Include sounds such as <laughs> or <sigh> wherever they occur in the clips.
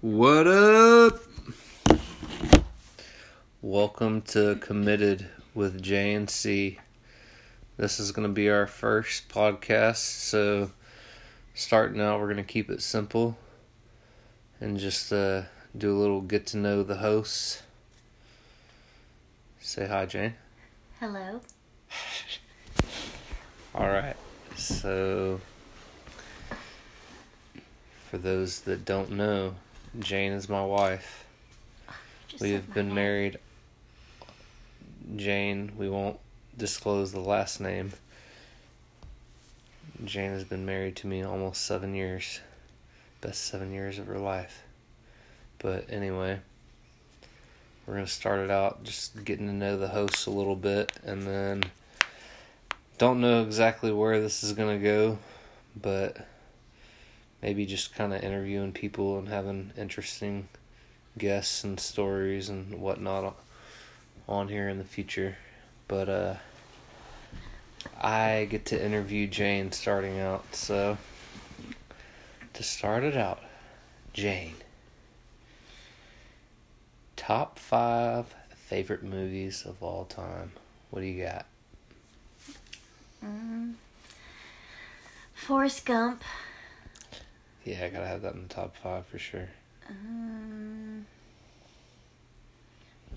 What up? Welcome to Committed with J and C. This is going to be our first podcast, so starting out, we're going to keep it simple and just uh, do a little get to know the hosts. Say hi, Jane. Hello. <laughs> All right, so for those that don't know, Jane is my wife. Just we have been married. Jane, we won't disclose the last name. Jane has been married to me almost seven years. Best seven years of her life. But anyway, we're going to start it out just getting to know the hosts a little bit and then don't know exactly where this is going to go, but maybe just kind of interviewing people and having interesting guests and stories and whatnot on here in the future. But uh I get to interview Jane starting out, so to start it out, Jane. Top five favorite movies of all time. What do you got? Mm. Forrest Gump. Yeah, I gotta have that in the top five for sure. Um,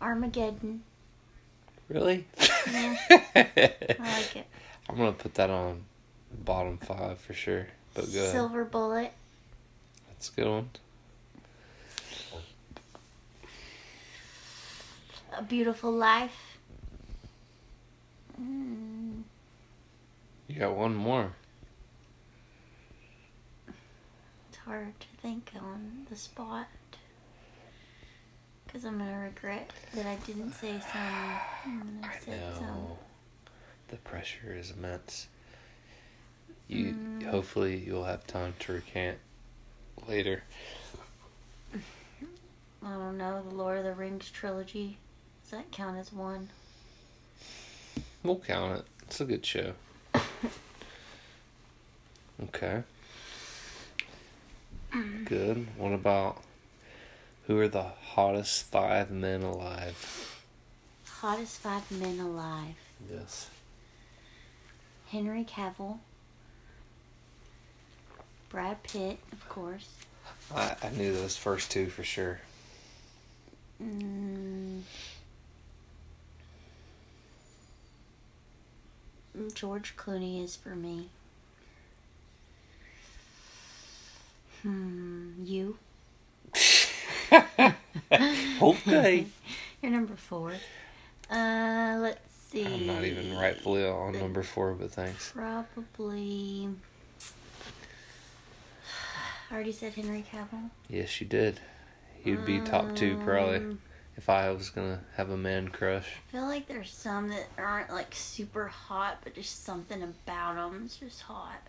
Armageddon. Really? Yeah, I like it. <laughs> I'm gonna put that on bottom five for sure. But go ahead. Silver Bullet. That's a good one. A Beautiful Life. Mm, You got one more. it's hard to think on the spot. Because I'm going to regret that I didn't say some. I'm to say some. The pressure is immense. You Mm. hopefully you'll have time to recant later. <laughs> I don't know, the Lord of the Rings trilogy. Does that count as one? We'll count it. It's a good show. <laughs> Okay. Good. What about who are the hottest five men alive? Hottest five men alive. Yes. Henry Cavill. Brad Pitt, of course. I, I knew those first two for sure. Mm. George Clooney is for me. Hmm, you? <laughs> Okay. <laughs> You're number four. Uh, let's see. I'm not even rightfully on number four, but thanks. Probably. I <sighs> already said Henry Cavill. Yes, you did. You'd be top two probably Um, if I was gonna have a man crush. I feel like there's some that aren't like super hot, but just something about them is just hot.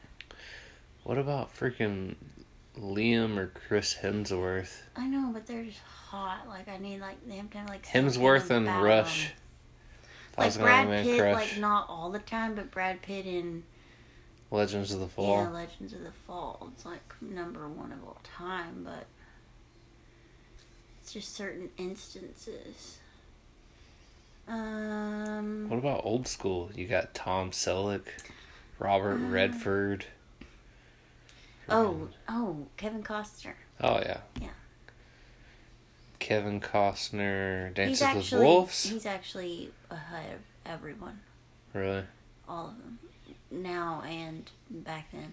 What about freaking Liam or Chris Hemsworth? I know, but they're just hot. Like I need like them have to have like Hemsworth and Rush. them. Like Brad Pitt, crush. like not all the time, but Brad Pitt in Legends of the Fall. yeah, Legends of the Fall. It's like number one of all time, but it's just certain instances. Um. What about old school? You got Tom Selleck, Robert Uh, Redford. Oh, oh, Kevin Costner. Oh yeah. Yeah. Kevin Costner, he's Dances actually with Wolves. he's actually ahead of everyone, Really? all of them, now and back then.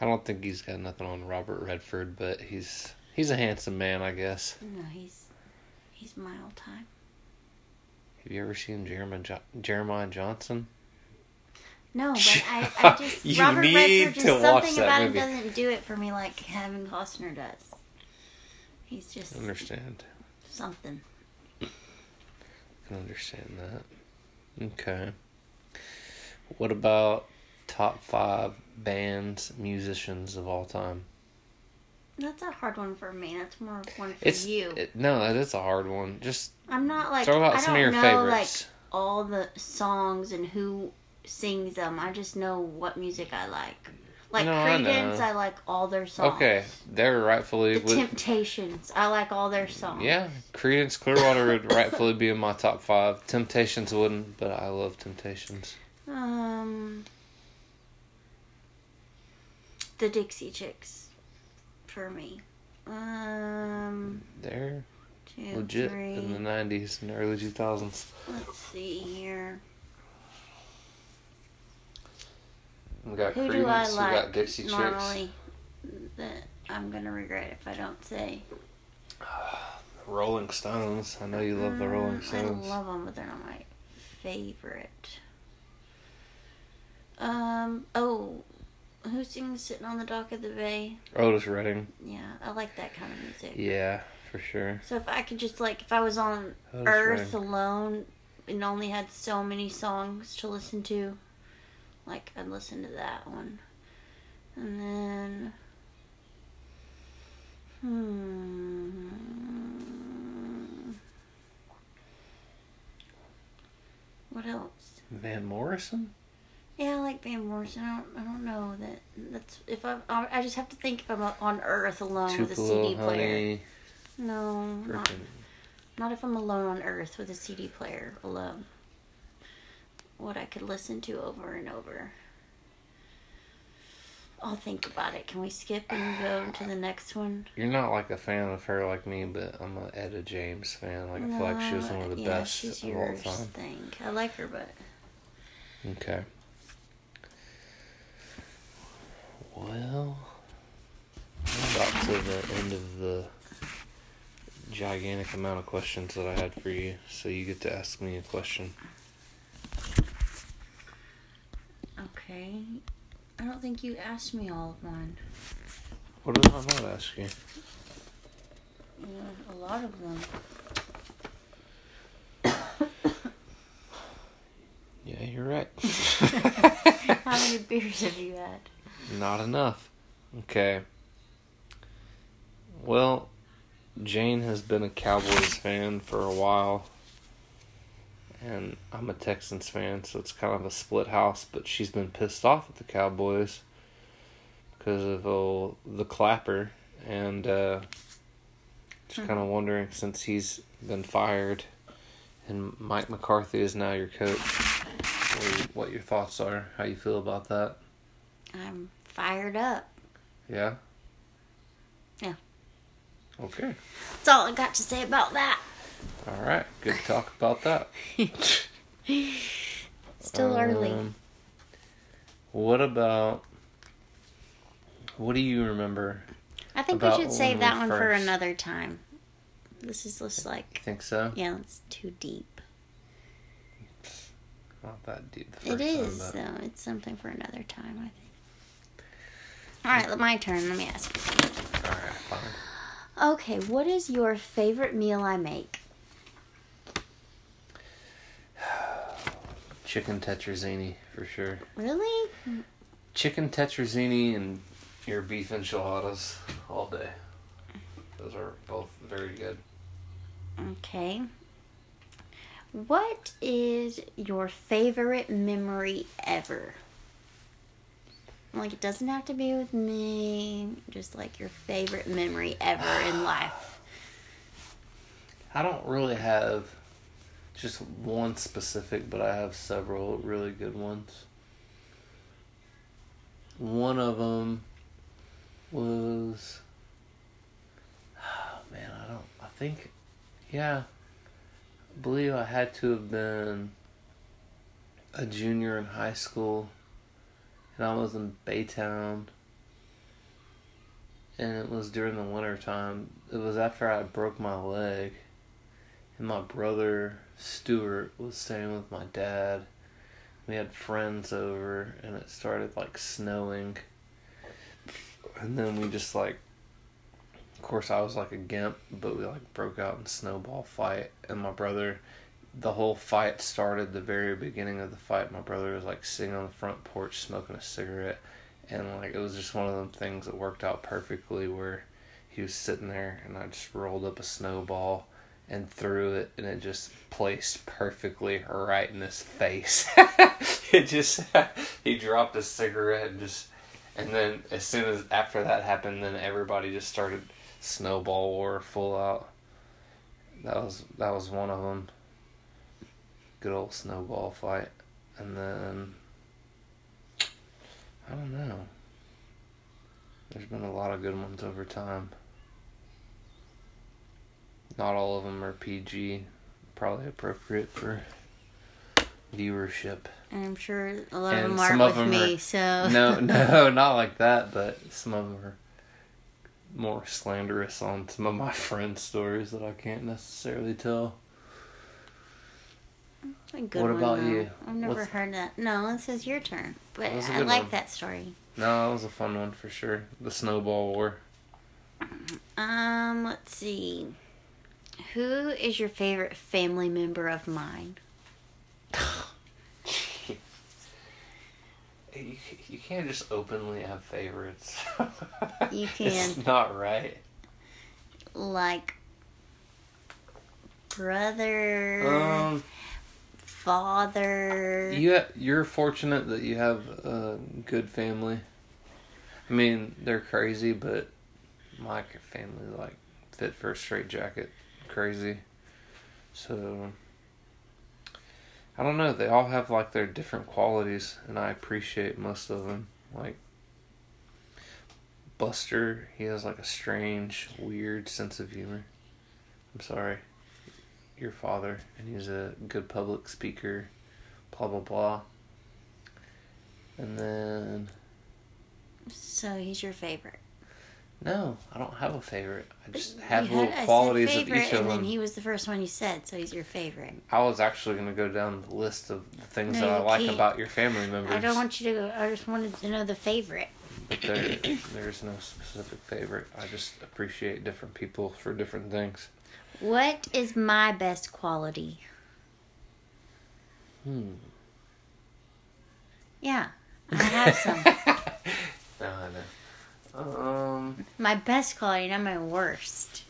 I don't think he's got nothing on Robert Redford, but he's he's a handsome man, I guess. No, he's he's my all time. Have you ever seen Jeremiah jo- Jeremiah Johnson? No, but I, I <laughs> just You Robert need Redford just to watch something that about movie. him doesn't do it for me like Kevin Costner does. He's just I understand. something. I can understand that. Okay. What about top five bands, musicians of all time? That's a hard one for me. That's more one for It's you. it- no, that's a hard one. Just I'm not like throw out I some don't of your know favorites. like all the songs and who sings them. I just know what music I like. Like No, I Creedence, know. I, like all their songs. Okay, they're rightfully The with, Temptations, I like all their songs. yeah. Creedence Clearwater would <laughs> rightfully be in my top five. Temptations wouldn't, but I love Temptations. Um, the Dixie Chicks, for me. Um, They're two, legit three. in the '90s and early 2000s. Let's see here. We got Who Creedence, do I we like got Dixie Chicks. That I'm gonna regret if I don't say. <sighs> Rolling Stones. I know you love the Rolling Mm, Stones. I love them, but they're not my favorite. Um. Oh, who sings "Sitting on the Dock of the Bay"? Otis Redding. Yeah, I like that kind of music. Yeah, for sure. So if I could just like, if I was on Otis Earth Redding. alone and only had so many songs to listen to, like I'd listen to that one, and then. Hmm. What else? Van Morrison. Yeah, I like Van Morrison. I don't, I don't know that that's if I I just have to think if I'm on Earth alone with a CD player. Honey. No, not, not if I'm alone on Earth with a CD player alone. What I could listen to over and over. I'll think about it. Can we skip and go to the next one? You're not like a fan of her like me, but I'm a Etta James fan. Like I feel like she was one of the yeah, best she's of all time. thing. I like her, but Okay. Well, we're about to the end of the gigantic amount of questions that I had for you, so you get to ask me a question. Okay. I don't think you asked me all of mine. What did I not ask you? Yeah, a lot of them. <coughs> Yeah, you're right. <laughs> <laughs> How many beers have you had? Not enough. Okay. Well, Jane has been a Cowboys fan for a while. And I'm a Texans fan, so it's kind of a split house, but she's been pissed off at the Cowboys because of oh, the clapper. And uh, just kind of wondering since he's been fired and Mike McCarthy is now your coach, what, what your thoughts are, how you feel about that. I'm fired up. Yeah? Yeah. Okay. That's all I got to say about that. All right. Good talk about that. <laughs> Still early. Um, What about. What do you remember? I think we should save that one for another time. This is just like, Think so? yeah, it's too deep. Not that deep. It first time, though. It's something for another time, I think. All right, my turn. Let me ask you. All right, fine. Okay, what is your favorite meal I make? Chicken tetrazzini for sure. Really? Chicken tetrazzini and your beef enchiladas all day. Those are both very good. Okay. What is your favorite memory ever? Like, it doesn't have to be with me, just like your favorite memory ever in <sighs> life. I don't really have just one specific, but I have several really good ones. One of them was, oh <sighs> man, I don't, I think, yeah, I believe I had to have been a junior in high school, and I was in Baytown. And it was during the winter time. It was after I broke my leg and my brother Stuart was staying with my dad. We had friends over, and it started like snowing. And then we just like, of course, I was like a gimp, but we like broke out in snowball fight. And my brother, the whole fight started the very beginning of the fight. My brother was like sitting on the front porch smoking a cigarette, and like it was just one of them things that worked out perfectly where he was sitting there, and I just rolled up a snowball and threw it and it just placed perfectly right in his face. <laughs> it just <laughs> he dropped a cigarette and just And then as soon as after that happened, then everybody just started snowball war full out. That was that was one of them. Good old snowball fight, and then I don't know. There's been a lot of good ones over time. Not all of them are PG. Probably appropriate for viewership. And I'm sure a lot of them aren't of with them me, are- so No, <laughs> no, <laughs> not like that. But some of them are more slanderous on some of my friends' stories that I can't necessarily tell. What one, about though. you? I've never What's- heard that. No, this is your turn. But That was a I like one. that story. No, that was a fun one for sure. The snowball war. Um, let's see. Who is your favorite family member of mine? <laughs> You, you can't just openly have favorites. <laughs> You <laughs> It's not right. Like brother, Um, father. you you're fortunate that you have a good family. I mean, they're crazy, but my family like fit for a straight jacket, crazy. So I don't know. They all have like their different qualities, and I appreciate most of them. Like Buster, he has like a strange, weird sense of humor. I'm sorry, your father, and he's a good public speaker. Blah blah blah. And then so he's your favorite. No, I don't have a favorite. I just have little qualities of each of and them. then he was the first one you said, so he's your favorite. I was actually going to go down the list of the things No, that I like can't. about your family members. I don't want you to go. I just wanted to know the favorite. but there, there's no specific favorite. I just appreciate different people for different things. What is my best quality? Hmm. Yeah, I have some. <laughs> no, I know. Um, my best quality, not my worst.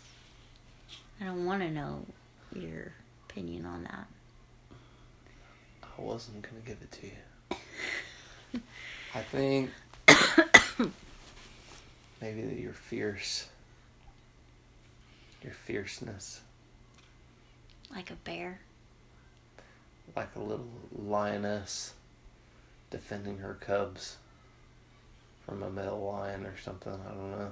I don't want to know your opinion on that. I wasn't gonna give it to you. <laughs> I think maybe that you're fierce. Your fierceness, Like a bear. like a little lioness defending her cubs from a male lion or something. I don't know.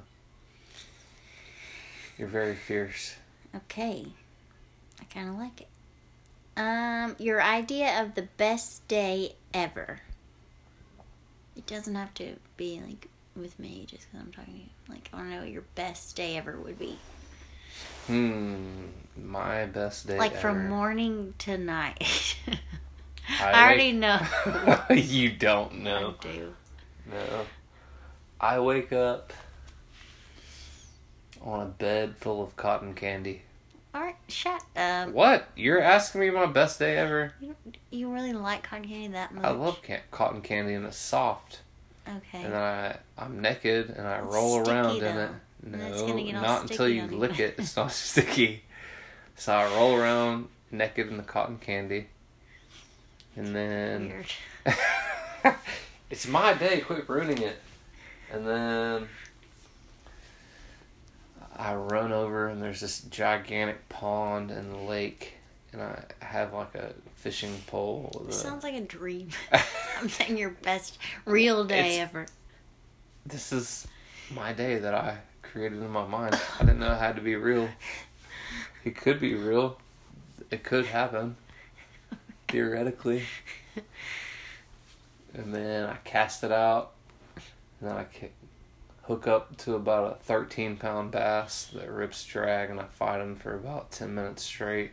You're very fierce. Okay. I kind of like it. Um, your idea of the best day ever. It doesn't have to be like with me just because I'm talking to you. Like, I want to know what your best day ever would be. Hmm. My best day. like ever. from morning to night. <laughs> I, I already know. <laughs> you don't know. I do. No. I wake up on a bed full of cotton candy. Alright, shut up. What? You're asking me my best day ever? You, you really like cotton candy that much? I love can- cotton candy and it's soft. Okay. And then I I'm naked and I It's roll around in it. No, gonna get all not until you lick it. It's not <laughs> sticky. So I roll around naked in the cotton candy. And then Weird. <laughs> it's my day. Quit ruining it. And then I run over, and there's this gigantic pond and lake, and I have like a fishing pole. Sounds like a dream. <laughs> <laughs> I'm saying your best real day It's- ever. this is my day that I created in my mind. I didn't know it had to be real. It could be real. It could happen. Theoretically. <laughs> And then I cast it out. Then I kick, hook up to about a 13 pound bass that rips drag. And I fight him for about 10 minutes straight.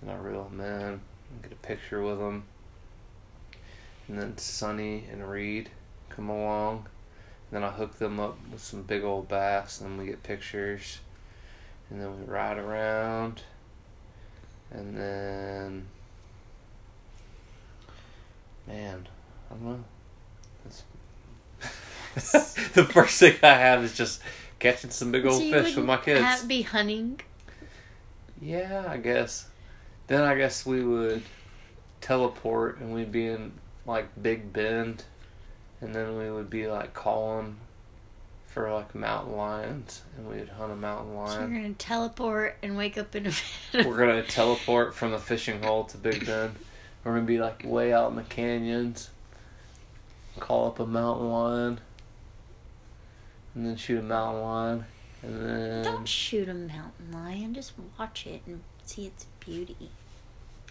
And I reel him in. Get a picture with him. And then Sonny and Reed come along. And Then I hook them up with some big old bass, and we get pictures, and then we ride around, and then, man, I don't know. <laughs> The first thing I have is just catching some big old So fish with my kids. Have, be hunting. Yeah, I guess. Then I guess we would teleport, and we'd be in like Big Bend, and then we would be like calling for like mountain lions, and we'd hunt a mountain lion. So you're gonna teleport and wake up in a. We're gonna <laughs> teleport from the fishing hole to Big Bend. We're gonna be like way out in the canyons. Call up a mountain lion, and then shoot a mountain lion, and then Don't shoot a mountain lion. Just watch it and see its beauty.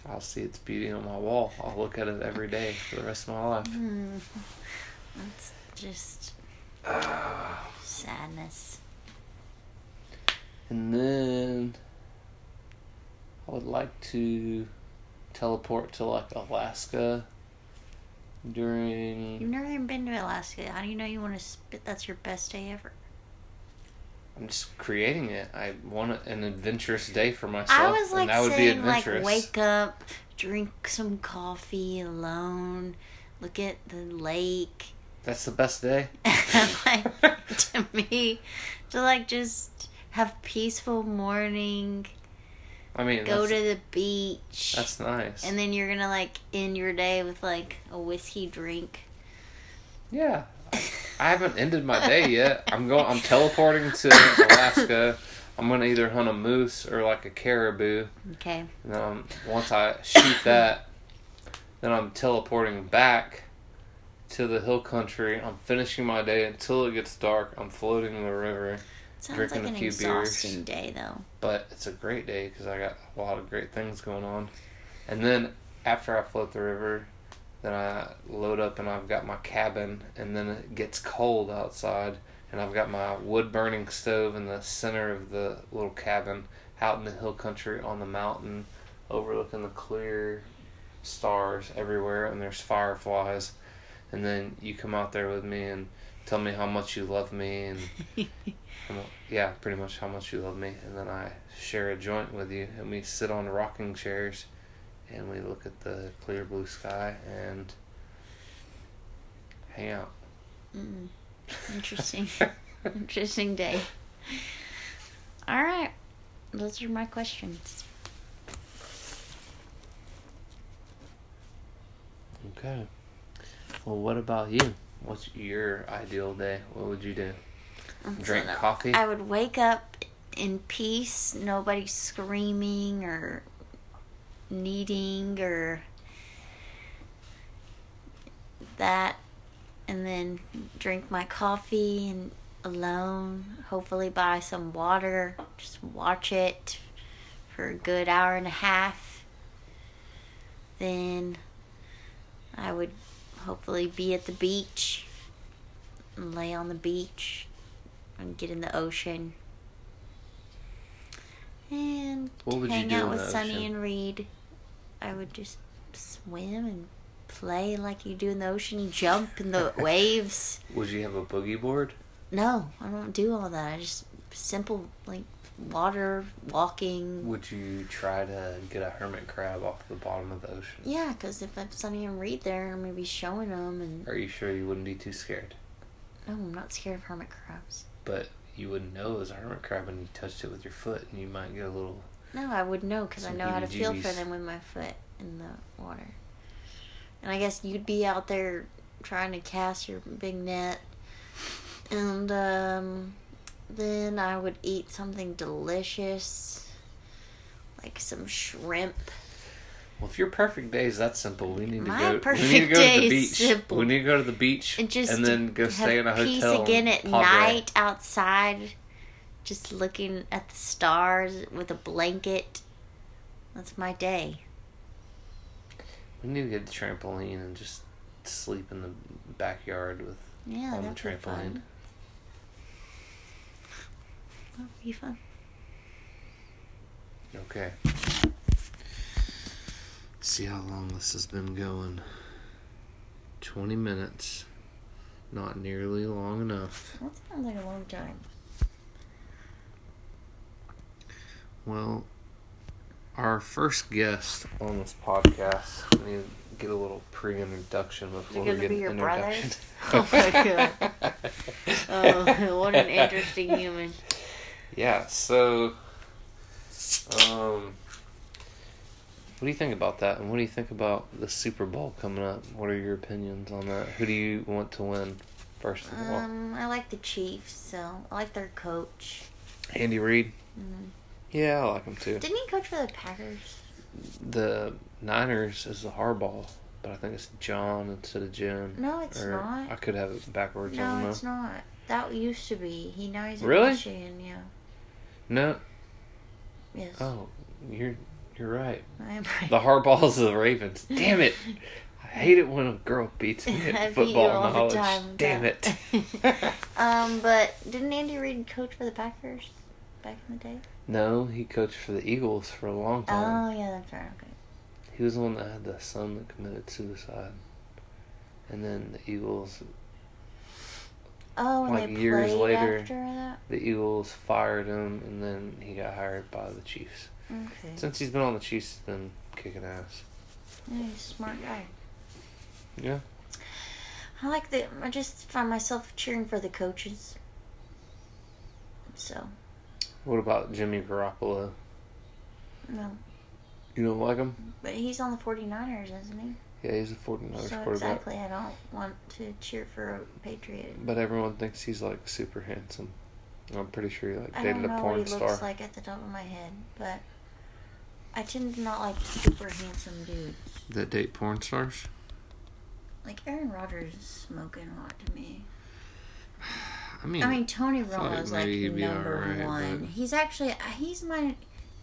I'll see its beauty on my wall. I'll look at it every day for the rest of my life. Hmm. That's just sadness. And then I would like to teleport to like Alaska You've never even been to Alaska. How do you know you want to spit? That's your best day ever. I'm just creating it. I want an adventurous day for myself. I was like and that would be saying, like, adventurous. wake up, drink some coffee alone, look at the lake. That's the best day. <laughs> like to me, to like just have peaceful morning, I mean, go to the beach, that's nice. and then you're gonna like end your day with like a whiskey drink. yeah, I, I haven't <laughs> ended my day yet. I'm going. I'm teleporting to Alaska. I'm gonna either hunt a moose or like a caribou. Okay. And then I'm, once I shoot that, then I'm teleporting back to the hill country. I'm finishing my day until it gets dark. I'm floating in the river. Sounds Drinking like a an few beers. exhausting day though. But it's a great day because I got a lot of great things going on. And then after I float the river, then I load up and I've got my cabin. And then it gets cold outside. And I've got my wood burning stove in the center of the little cabin out in the hill country on the mountain, overlooking the clear stars everywhere. And there's fireflies. And then you come out there with me and tell me how much you love me and <laughs> yeah, pretty much how much you love me, and then I share a joint with you, and we sit on rocking chairs, and we look at the clear blue sky and hang out. Mm. <laughs> Interesting. Interesting day. All right. Those are my questions. Okay. Well, what about you? What's your ideal day? What would you do? Drink So, coffee? I would wake up in peace, nobody screaming or needing or that, and then drink my coffee and alone, hopefully buy some water, just watch it for a good hour and a half. Then I would hopefully be at the beach and lay on the beach and get in the ocean and What would you hang do out with Sunny ocean? and Reed. I would just swim and play like you do in the ocean. You jump in the <laughs> waves. Would you have a boogie board? No, I don't do all that. I just simple like water, walking. Would you try to get a hermit crab off the bottom of the ocean? Yeah, because if I have Sunny and Reed there, I'm gonna be showing them. And Are you sure you wouldn't be too scared? no, I'm not scared of hermit crabs. But you wouldn't know it was a hermit crab when you touched it with your foot, and you might get a little. No, I would know because I know how to feel for them with my foot in the water. And I guess you'd be out there trying to cast your big net, and um, then I would eat something delicious, like some shrimp. Well, if your perfect day is that simple, we need to My go. we need to perfect go to the beach. simple. We need to go to the beach And just then go stay in a peace hotel. again at night outside, just looking at the stars with a blanket. That's my day. We need to get the trampoline and just sleep in the backyard with Yeah, on the trampoline. fun. That'd be fun. Okay. See how long this has been going. 20 minutes. Not nearly long enough. That sounds like a long time. Well, our first guest on this podcast, we need to get a little pre introduction before They're we gonna get be an your brother? introduction. Oh my god. <laughs> Oh, what an interesting human. Yeah, so um What do you think about that? And what do you think about the Super Bowl coming up? What are your opinions on that? Who do you want to win, first of all? Um, I like the Chiefs, so I like their coach. Andy Reid? Mhm. Yeah, I like him too. Didn't he coach for the Packers? The Niners is the Harbaugh, but I think it's John instead of Jim. No, it's Or not. I could have it backwards. No, it's not. That used to be. He now he's in Really? Michigan. Yeah. No. Yes. Oh, you're you're right. I am right. The Harbaughs of the Ravens. Damn it! I hate it when a girl beats me <laughs> at football all the knowledge. time, Damn it! <laughs> um, but didn't Andy Reid coach for the Packers back in the day? no, he coached for the Eagles for a long time. Oh yeah, that's right. Okay. He was the one that had the son that committed suicide, and then the Eagles. Oh, and Like years later. after that. The Eagles fired him, and then he got hired by the Chiefs. Okay. Since he's been on the Chiefs, he's been kicking ass. Yeah, he's a smart guy. Yeah. I like the. I just find myself cheering for the coaches. So What about Jimmy Garoppolo? no, You don't like him? but he's on the 49ers, isn't he? Yeah, he's a 49ers so quarterback. exactly, I don't want to cheer for a Patriot. But everyone thinks he's like super handsome. I'm pretty sure he like dated I don't know a what porn he star. looks like at the top of my head, but I tend to not like super handsome dudes. That date porn stars? Like Aaron Rodgers is smoking hot to me. <sighs> I mean, I mean, Tony Romo is like be number alright, one. He's actually uh, he's my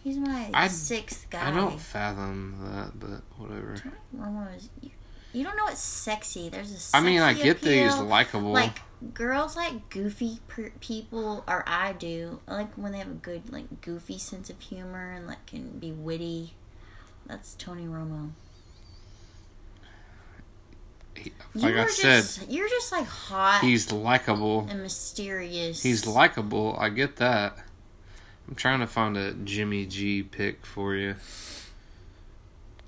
he's my I- sixth guy. I don't fathom that, but whatever. Tony Romo is. You, don't know what's sexy. There's a. I mean, I sexy get that he's likable. Like girls like goofy per- people, or I do. I like when they have a good like goofy sense of humor and like can be witty. That's Tony Romo. He- You like I are said, just, you're just like hot he's likable. and mysterious. He's likable. I get that. I'm trying to find a Jimmy G pick for you.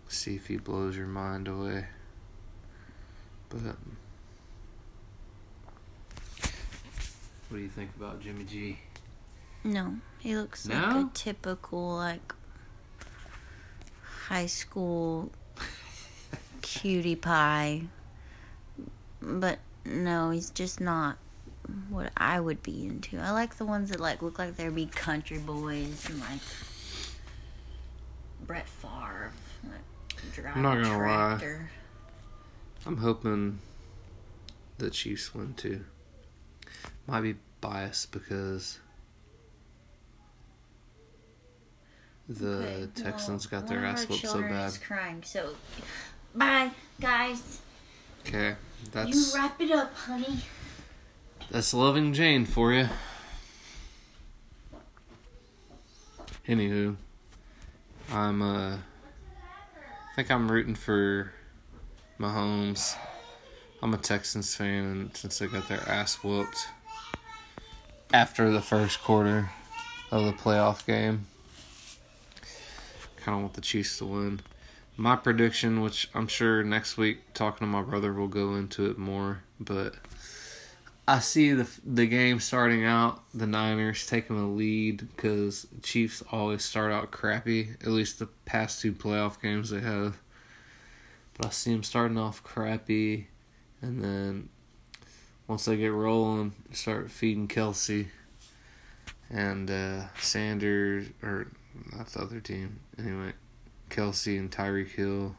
See if he blows your mind away. But what do you think about Jimmy G? No, he looks like a typical like high school <laughs> cutie pie. But no, he's just not what I would be into. I like the ones that like look like they'd be country boys and like Brett Favre. Like, I'm not gonna lie. I'm hoping the Chiefs win too. Might be biased because the Okay, Texans well, got their ass whooped so bad. Is crying. So, bye, guys. Okay, that's. You wrap it up, honey. That's loving Jane for you. Anywho, I'm uh, I think I'm rooting for Mahomes. I'm a Texans fan, and since they got their ass whooped after the first quarter of the playoff game, kind of want the Chiefs to win. My prediction, which I'm sure next week talking to my brother, will go into it more, but I see the the game starting out the Niners taking the lead because Chiefs always start out crappy. At least the past two playoff games they have. But I see them starting off crappy, and then once they get rolling, start feeding Kelce and uh, Sanders or that's the other team anyway. Kelce and Tyreek Hill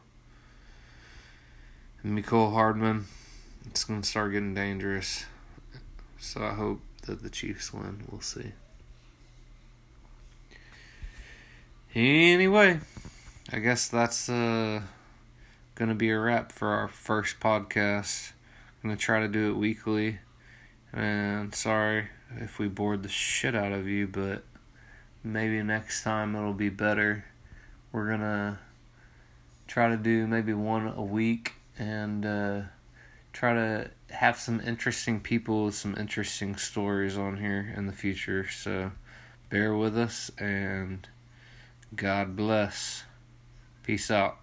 and Mecole Hardman. It's gonna start getting dangerous. So I hope that the Chiefs win. We'll see. Anyway, I guess that's uh, gonna be a wrap for our first podcast. I'm gonna try to do it weekly. And sorry if we bored the shit out of you, but maybe next time it'll be better. We're gonna try to do maybe one a week and uh, try to have some interesting people with some interesting stories on here in the future. So bear with us and God bless. Peace out.